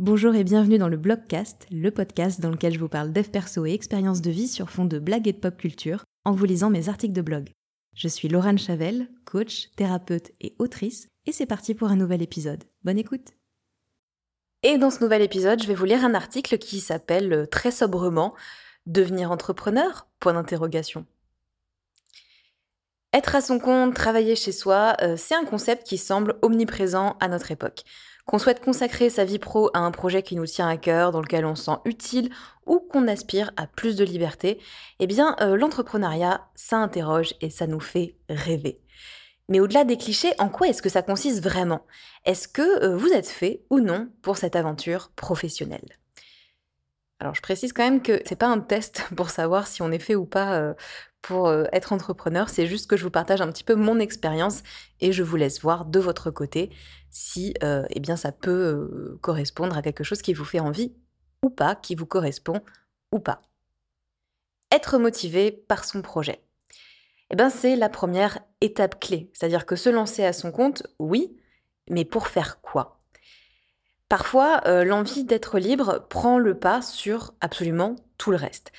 Bonjour et bienvenue dans le Blogcast, le podcast dans lequel je vous parle dev perso et expériences de vie sur fond de blagues et de pop culture en vous lisant mes articles de blog. Je suis Laurent Chavel, coach, thérapeute et autrice, et c'est parti pour un nouvel épisode. Bonne écoute Et dans ce nouvel épisode, je vais vous lire un article qui s'appelle euh, très sobrement Devenir entrepreneur? Point d'interrogation. Être à son compte, travailler chez soi, euh, c'est un concept qui semble omniprésent à notre époque. Qu'on souhaite consacrer sa vie pro à un projet qui nous tient à cœur, dans lequel on se sent utile ou qu'on aspire à plus de liberté, eh bien euh, l'entrepreneuriat, ça interroge et ça nous fait rêver. Mais au-delà des clichés, en quoi est-ce que ça consiste vraiment? Est-ce que euh, vous êtes fait ou non pour cette aventure professionnelle? Alors je précise quand même que c'est pas un test pour savoir si on est fait ou pas euh, pour euh, être entrepreneur, c'est juste que je vous partage un petit peu mon expérience et je vous laisse voir de votre côté si euh, eh bien ça peut correspondre à quelque chose qui vous fait envie ou pas, qui vous correspond ou pas. Être motivé par son projet. Eh c'est la première étape clé, c'est-à-dire que se lancer à son compte, oui, mais pour faire quoi? Parfois, euh, l'envie d'être libre prend le pas sur absolument tout le reste.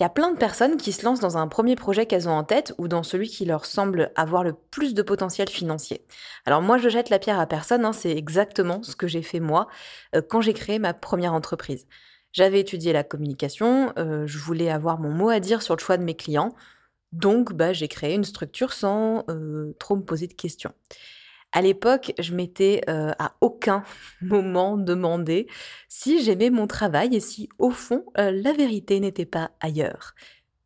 Il y a plein de personnes qui se lancent dans un premier projet qu'elles ont en tête ou dans celui qui leur semble avoir le plus de potentiel financier. Alors moi, je jette la pierre à personne, hein, c'est exactement ce que j'ai fait moi euh, quand j'ai créé ma première entreprise. J'avais étudié la communication, euh, je voulais avoir mon mot à dire sur le choix de mes clients, donc bah, j'ai créé une structure sans trop me poser de questions. À l'époque, je m'étais euh, à aucun moment demandé si j'aimais mon travail et si, au fond, euh, la vérité n'était pas ailleurs.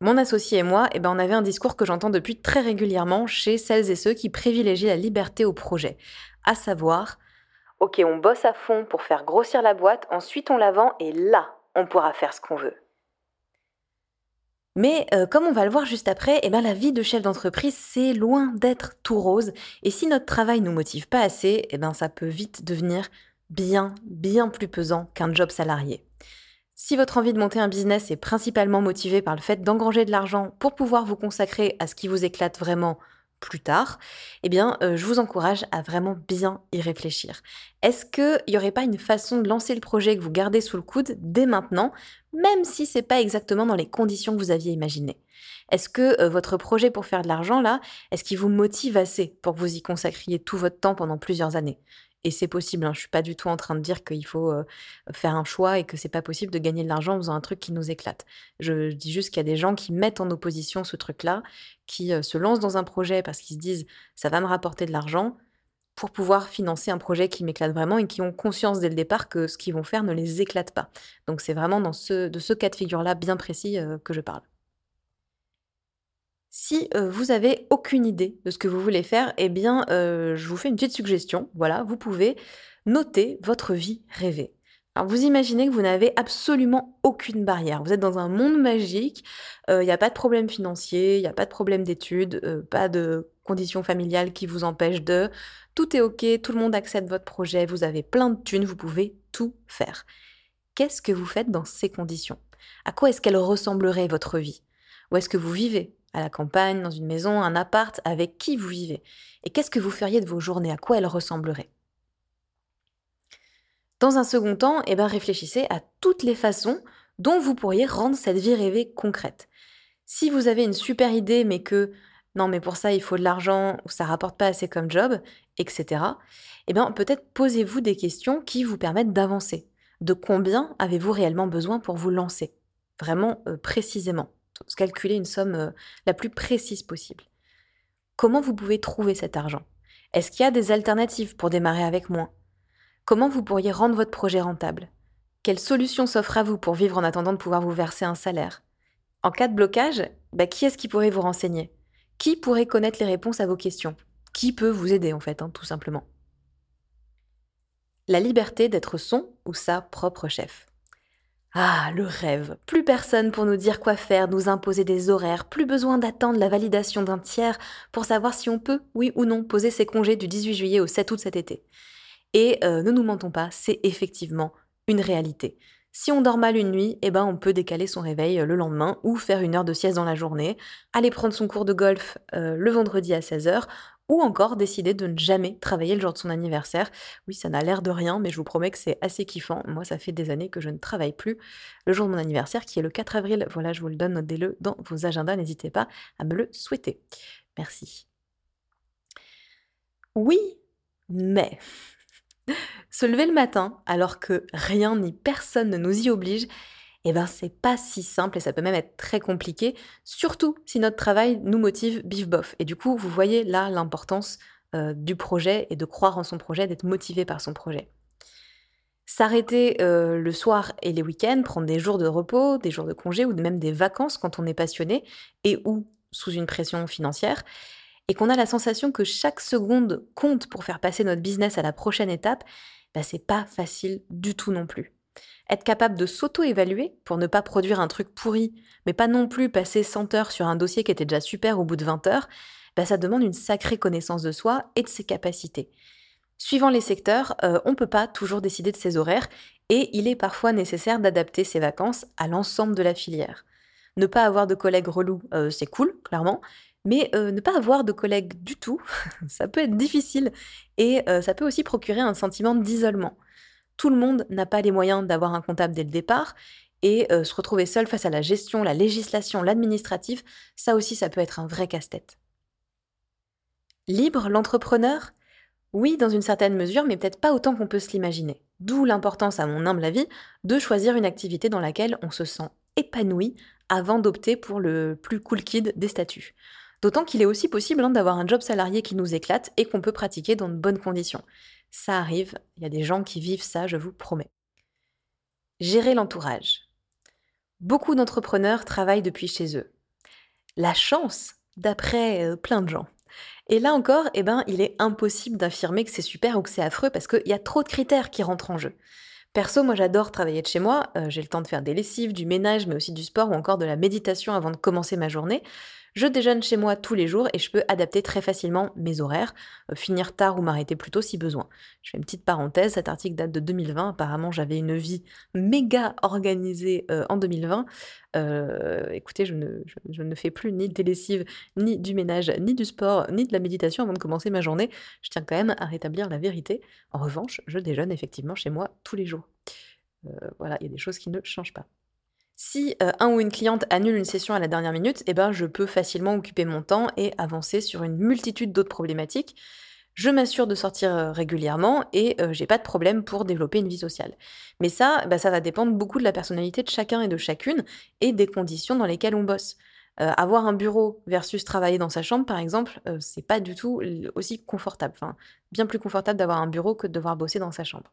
Mon associé et moi, eh ben, on avait un discours que j'entends depuis très régulièrement chez celles et ceux qui privilégient la liberté au projet, à savoir Ok, on bosse à fond pour faire grossir la boîte, ensuite on la vend et là, on pourra faire ce qu'on veut. Mais euh, comme on va le voir juste après, eh ben, la vie de chef d'entreprise, c'est loin d'être tout rose. Et si notre travail nous motive pas assez, eh ben, ça peut vite devenir bien, bien plus pesant qu'un job salarié. Si votre envie de monter un business est principalement motivée par le fait d'engranger de l'argent pour pouvoir vous consacrer à ce qui vous éclate vraiment plus tard, eh bien, euh, je vous encourage à vraiment bien y réfléchir. Est-ce qu'il n'y aurait pas une façon de lancer le projet que vous gardez sous le coude dès maintenant, même si c'est pas exactement dans les conditions que vous aviez imaginées? Est-ce que euh, votre projet pour faire de l'argent là, est-ce qu'il vous motive assez pour que vous y consacriez tout votre temps pendant plusieurs années? Et c'est possible. Hein. Je suis pas du tout en train de dire qu'il faut faire un choix et que c'est pas possible de gagner de l'argent en faisant un truc qui nous éclate. Je, dis juste qu'il y a des gens qui mettent en opposition ce truc-là, qui se lancent dans un projet parce qu'ils se disent ça va me rapporter de l'argent pour pouvoir financer un projet qui m'éclate vraiment et qui ont conscience dès le départ que ce qu'ils vont faire ne les éclate pas. Donc c'est vraiment dans ce, de ce cas de figure-là bien précis que je parle. Si vous avez aucune idée de ce que vous voulez faire, eh bien, je vous fais une petite suggestion. Voilà, vous pouvez noter votre vie rêvée. Vous imaginez que vous n'avez absolument aucune barrière. Vous êtes dans un monde magique, il n'y a pas de problème financier, il n'y a pas de problème d'études, pas de conditions familiales qui vous empêchent de... Tout est ok, tout le monde accepte votre projet, vous avez plein de thunes, vous pouvez tout faire. Qu'est-ce que vous faites dans ces conditions? À quoi est-ce qu'elle ressemblerait votre vie? Où est-ce que vous vivez? À la campagne, dans une maison, un appart, avec qui vous vivez Et qu'est-ce que vous feriez de vos journées? À quoi elles ressembleraient? Dans un second temps, eh ben, réfléchissez à toutes les façons dont vous pourriez rendre cette vie rêvée concrète. Si vous avez une super idée, mais que non, mais pour ça, il faut de l'argent, ou ça rapporte pas assez comme job, etc., eh bien, peut-être posez-vous des questions qui vous permettent d'avancer. De combien avez-vous réellement besoin pour vous lancer? Vraiment euh, précisément calculer une somme euh, la plus précise possible. Comment vous pouvez trouver cet argent? Est-ce qu'il y a des alternatives pour démarrer avec moins Comment vous pourriez rendre votre projet rentable? Quelle solution s'offre à vous pour vivre en attendant de pouvoir vous verser un salaire? En cas de blocage, bah, qui est-ce qui pourrait vous renseigner? Qui pourrait connaître les réponses à vos questions? Qui peut vous aider en fait, hein, tout simplement? La liberté d'être son ou sa propre chef. Ah, le rêve. Plus personne pour nous dire quoi faire, nous imposer des horaires, plus besoin d'attendre la validation d'un tiers pour savoir si on peut, oui ou non, poser ses congés du 18 juillet au 7 août cet été. Et euh, ne nous mentons pas, c'est effectivement une réalité. Si on dort mal une nuit, eh ben on peut décaler son réveil euh, le lendemain ou faire une heure de sieste dans la journée, aller prendre son cours de golf euh, le vendredi à 16h ou encore décider de ne jamais travailler le jour de son anniversaire. Oui, ça n'a l'air de rien, mais je vous promets que c'est assez kiffant. Moi, ça fait des années que je ne travaille plus le jour de mon anniversaire, qui est le 4 avril. Voilà, je vous le donne, notez-le dans vos agendas, n'hésitez pas à me le souhaiter. Merci. Oui, mais se lever le matin alors que rien ni personne ne nous y oblige, eh ben c'est pas si simple et ça peut même être très compliqué, surtout si notre travail nous motive bif bof. Et du coup, vous voyez là l'importance euh, du projet et de croire en son projet, d'être motivé par son projet. S'arrêter euh, le soir et les week-ends, prendre des jours de repos, des jours de congé ou même des vacances quand on est passionné et ou sous une pression financière, et qu'on a la sensation que chaque seconde compte pour faire passer notre business à la prochaine étape, bah, c'est pas facile du tout non plus. Être capable de s'auto-évaluer pour ne pas produire un truc pourri, mais pas non plus passer 100 heures sur un dossier qui était déjà super au bout de 20 heures, bah ça demande une sacrée connaissance de soi et de ses capacités. Suivant les secteurs, euh, on ne peut pas toujours décider de ses horaires et il est parfois nécessaire d'adapter ses vacances à l'ensemble de la filière. Ne pas avoir de collègues relous, euh, c'est cool, clairement, mais euh, ne pas avoir de collègues du tout, ça peut être difficile et ça peut aussi procurer un sentiment d'isolement. Tout le monde n'a pas les moyens d'avoir un comptable dès le départ, et euh, se retrouver seul face à la gestion, la législation, l'administratif, ça aussi, ça peut être un vrai casse-tête. Libre, l'entrepreneur? Oui, dans une certaine mesure, mais peut-être pas autant qu'on peut se l'imaginer. D'où l'importance, à mon humble avis, de choisir une activité dans laquelle on se sent épanoui avant d'opter pour le plus cool kid des statuts. D'autant qu'il est aussi possible hein, d'avoir un job salarié qui nous éclate et qu'on peut pratiquer dans de bonnes conditions. Ça arrive, il y a des gens qui vivent ça, je vous promets. Gérer l'entourage. Beaucoup d'entrepreneurs travaillent depuis chez eux. La chance, d'après euh, plein de gens. Et là encore, eh ben, il est impossible d'affirmer que c'est super ou que c'est affreux parce qu'il y a trop de critères qui rentrent en jeu. Perso, moi j'adore travailler de chez moi, euh, j'ai le temps de faire des lessives, du ménage, mais aussi du sport ou encore de la méditation avant de commencer ma journée. Je déjeune chez moi tous les jours et je peux adapter très facilement mes horaires, euh, finir tard ou m'arrêter plus tôt si besoin. Je fais une petite parenthèse, cet article date de 2020, apparemment j'avais une vie méga organisée euh, en 2020. Euh, écoutez, je ne, je, ne, fais plus ni des lessives, ni du ménage, ni du sport, ni de la méditation avant de commencer ma journée. Je tiens quand même à rétablir la vérité. En revanche, je déjeune effectivement chez moi tous les jours. voilà, il y a des choses qui ne changent pas. Si euh, un ou une cliente annule une session à la dernière minute, eh ben, je peux facilement occuper mon temps et avancer sur une multitude d'autres problématiques. Je m'assure de sortir euh, régulièrement et euh, j'ai pas de problème pour développer une vie sociale. Mais ça, bah, ça va dépendre beaucoup de la personnalité de chacun et de chacune et des conditions dans lesquelles on bosse. avoir un bureau versus travailler dans sa chambre, par exemple, c'est pas du tout aussi confortable. Bien plus confortable d'avoir un bureau que de devoir bosser dans sa chambre.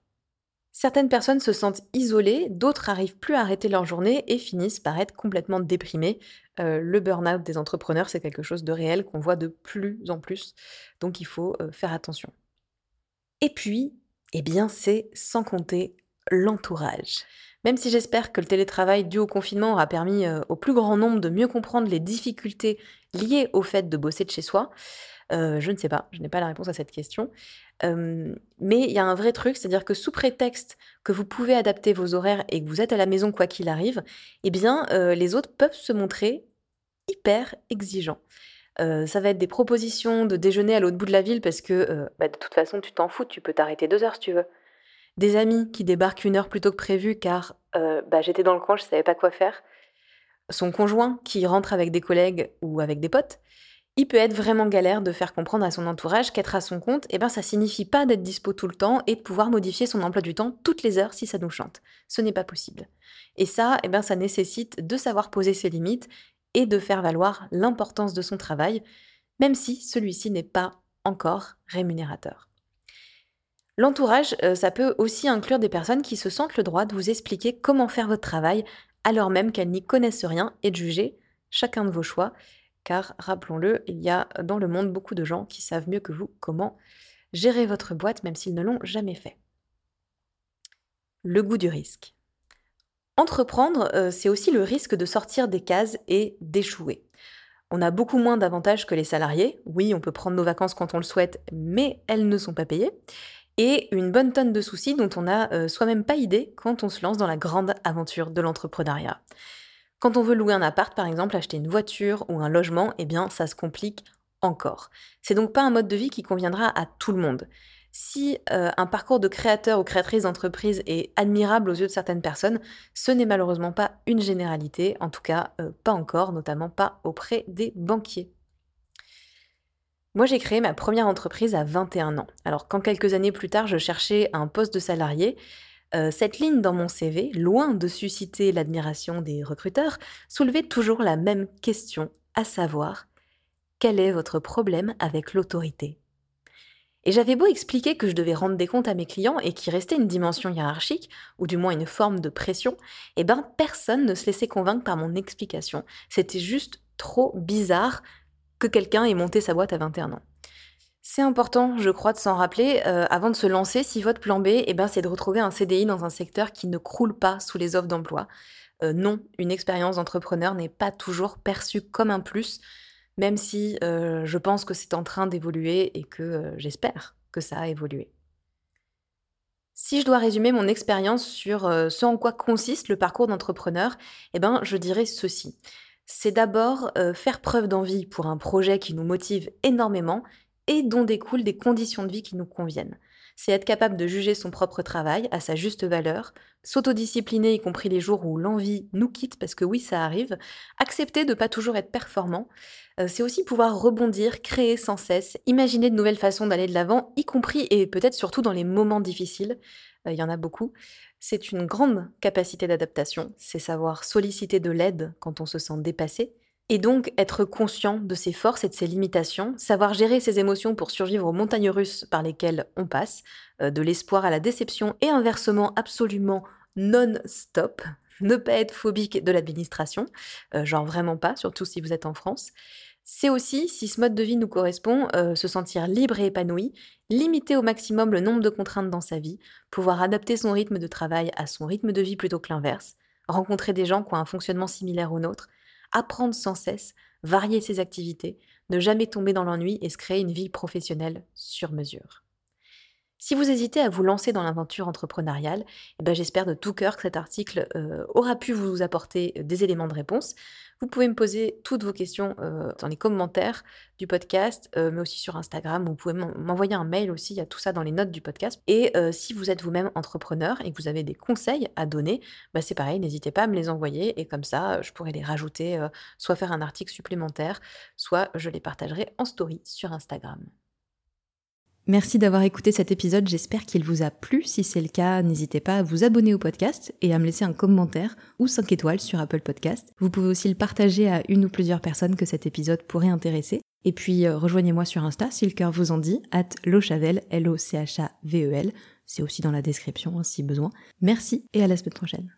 Certaines personnes se sentent isolées, d'autres arrivent plus à arrêter leur journée et finissent par être complètement déprimées. Euh, le burn-out des entrepreneurs, c'est quelque chose de réel qu'on voit de plus en plus, donc il faut euh, faire attention. Et puis, eh bien, c'est sans compter l'entourage. Même si j'espère que le télétravail dû au confinement aura permis euh, au plus grand nombre de mieux comprendre les difficultés liées au fait de bosser de chez soi, je ne sais pas, je n'ai pas la réponse à cette question mais il y a un vrai truc, c'est-à-dire que sous prétexte que vous pouvez adapter vos horaires et que vous êtes à la maison quoi qu'il arrive, eh bien, les autres peuvent se montrer hyper exigeants. ça va être des propositions de déjeuner à l'autre bout de la ville parce que bah, de toute façon tu t'en fous, tu peux t'arrêter deux heures si tu veux. Des amis qui débarquent une heure plus tôt que prévu car bah, j'étais dans le coin, je savais pas quoi faire. Son conjoint qui rentre avec des collègues ou avec des potes il peut être vraiment galère de faire comprendre à son entourage qu'être à son compte, eh ben, ça signifie pas d'être dispo tout le temps et de pouvoir modifier son emploi du temps toutes les heures si ça nous chante. Ce n'est pas possible. Et ça, eh ben, ça nécessite de savoir poser ses limites et de faire valoir l'importance de son travail, même si celui-ci n'est pas encore rémunérateur. L'entourage, euh, ça peut aussi inclure des personnes qui se sentent le droit de vous expliquer comment faire votre travail alors même qu'elles n'y connaissent rien et de juger chacun de vos choix car rappelons-le, il y a dans le monde beaucoup de gens qui savent mieux que vous comment gérer votre boîte même s'ils ne l'ont jamais fait. Le goût du risque. Entreprendre, euh, c'est aussi le risque de sortir des cases et d'échouer. On a beaucoup moins d'avantages que les salariés. Oui, on peut prendre nos vacances quand on le souhaite, mais elles ne sont pas payées. Et une bonne tonne de soucis dont on n'a euh, soi-même pas idée quand on se lance dans la grande aventure de l'entrepreneuriat. Quand on veut louer un appart, par exemple, acheter une voiture ou un logement, eh bien, ça se complique encore. C'est donc pas un mode de vie qui conviendra à tout le monde. Si euh, un parcours de créateur ou créatrice d'entreprise est admirable aux yeux de certaines personnes, ce n'est malheureusement pas une généralité, en tout cas euh, pas encore, notamment pas auprès des banquiers. Moi, j'ai créé ma première entreprise à 21 ans. Alors, quand quelques années plus tard, je cherchais un poste de salarié, euh, cette ligne dans mon CV, loin de susciter l'admiration des recruteurs, soulevait toujours la même question, à savoir, quel est votre problème avec l'autorité? Et j'avais beau expliquer que je devais rendre des comptes à mes clients et qu'il restait une dimension hiérarchique, ou du moins une forme de pression, eh ben personne ne se laissait convaincre par mon explication. C'était juste trop bizarre que quelqu'un ait monté sa boîte à 21 ans. C'est important, je crois, de s'en rappeler euh, avant de se lancer si votre plan B, eh ben, c'est de retrouver un CDI dans un secteur qui ne croule pas sous les offres d'emploi. Euh, non, une expérience d'entrepreneur n'est pas toujours perçue comme un plus, même si euh, je pense que c'est en train d'évoluer et que j'espère que ça a évolué. Si je dois résumer mon expérience sur ce en quoi consiste le parcours d'entrepreneur, eh ben, je dirais ceci c'est d'abord faire preuve d'envie pour un projet qui nous motive énormément et dont découlent des conditions de vie qui nous conviennent. C'est être capable de juger son propre travail à sa juste valeur, s'autodiscipliner y compris les jours où l'envie nous quitte, parce que oui, ça arrive, accepter de ne pas toujours être performant, euh, c'est aussi pouvoir rebondir, créer sans cesse, imaginer de nouvelles façons d'aller de l'avant, y compris et peut-être surtout dans les moments difficiles, euh, il y en a beaucoup, c'est une grande capacité d'adaptation, c'est savoir solliciter de l'aide quand on se sent dépassé, et donc être conscient de ses forces et de ses limitations, savoir gérer ses émotions pour survivre aux montagnes russes par lesquelles on passe, euh, de l'espoir à la déception et inversement absolument non-stop, ne pas être phobique de l'administration, euh, genre vraiment pas, surtout si vous êtes en France, c'est aussi, si ce mode de vie nous correspond, euh, se sentir libre et épanoui, limiter au maximum le nombre de contraintes dans sa vie, pouvoir adapter son rythme de travail à son rythme de vie plutôt que l'inverse, rencontrer des gens qui ont un fonctionnement similaire au nôtre, apprendre sans cesse, varier ses activités, ne jamais tomber dans l'ennui et se créer une vie professionnelle sur mesure. Si vous hésitez à vous lancer dans l'aventure entrepreneuriale, eh ben j'espère de tout cœur que cet article euh, aura pu vous apporter euh, des éléments de réponse. Vous pouvez me poser toutes vos questions euh, dans les commentaires du podcast, mais aussi sur Instagram. Vous pouvez m'envoyer un mail aussi, il y a tout ça dans les notes du podcast. Et si vous êtes vous-même entrepreneur et que vous avez des conseils à donner, bah c'est pareil, n'hésitez pas à me les envoyer et comme ça, je pourrai les rajouter, soit faire un article supplémentaire, soit je les partagerai en story sur Instagram. Merci d'avoir écouté cet épisode, j'espère qu'il vous a plu. Si c'est le cas, n'hésitez pas à vous abonner au podcast et à me laisser un commentaire ou 5 étoiles sur Apple Podcast. Vous pouvez aussi le partager à une ou plusieurs personnes que cet épisode pourrait intéresser. Et puis euh, rejoignez-moi sur Insta si le cœur vous en dit, at lochavel, L-O-C-H-A-V-E-L. C'est aussi dans la description hein, si besoin. Merci et à la semaine prochaine.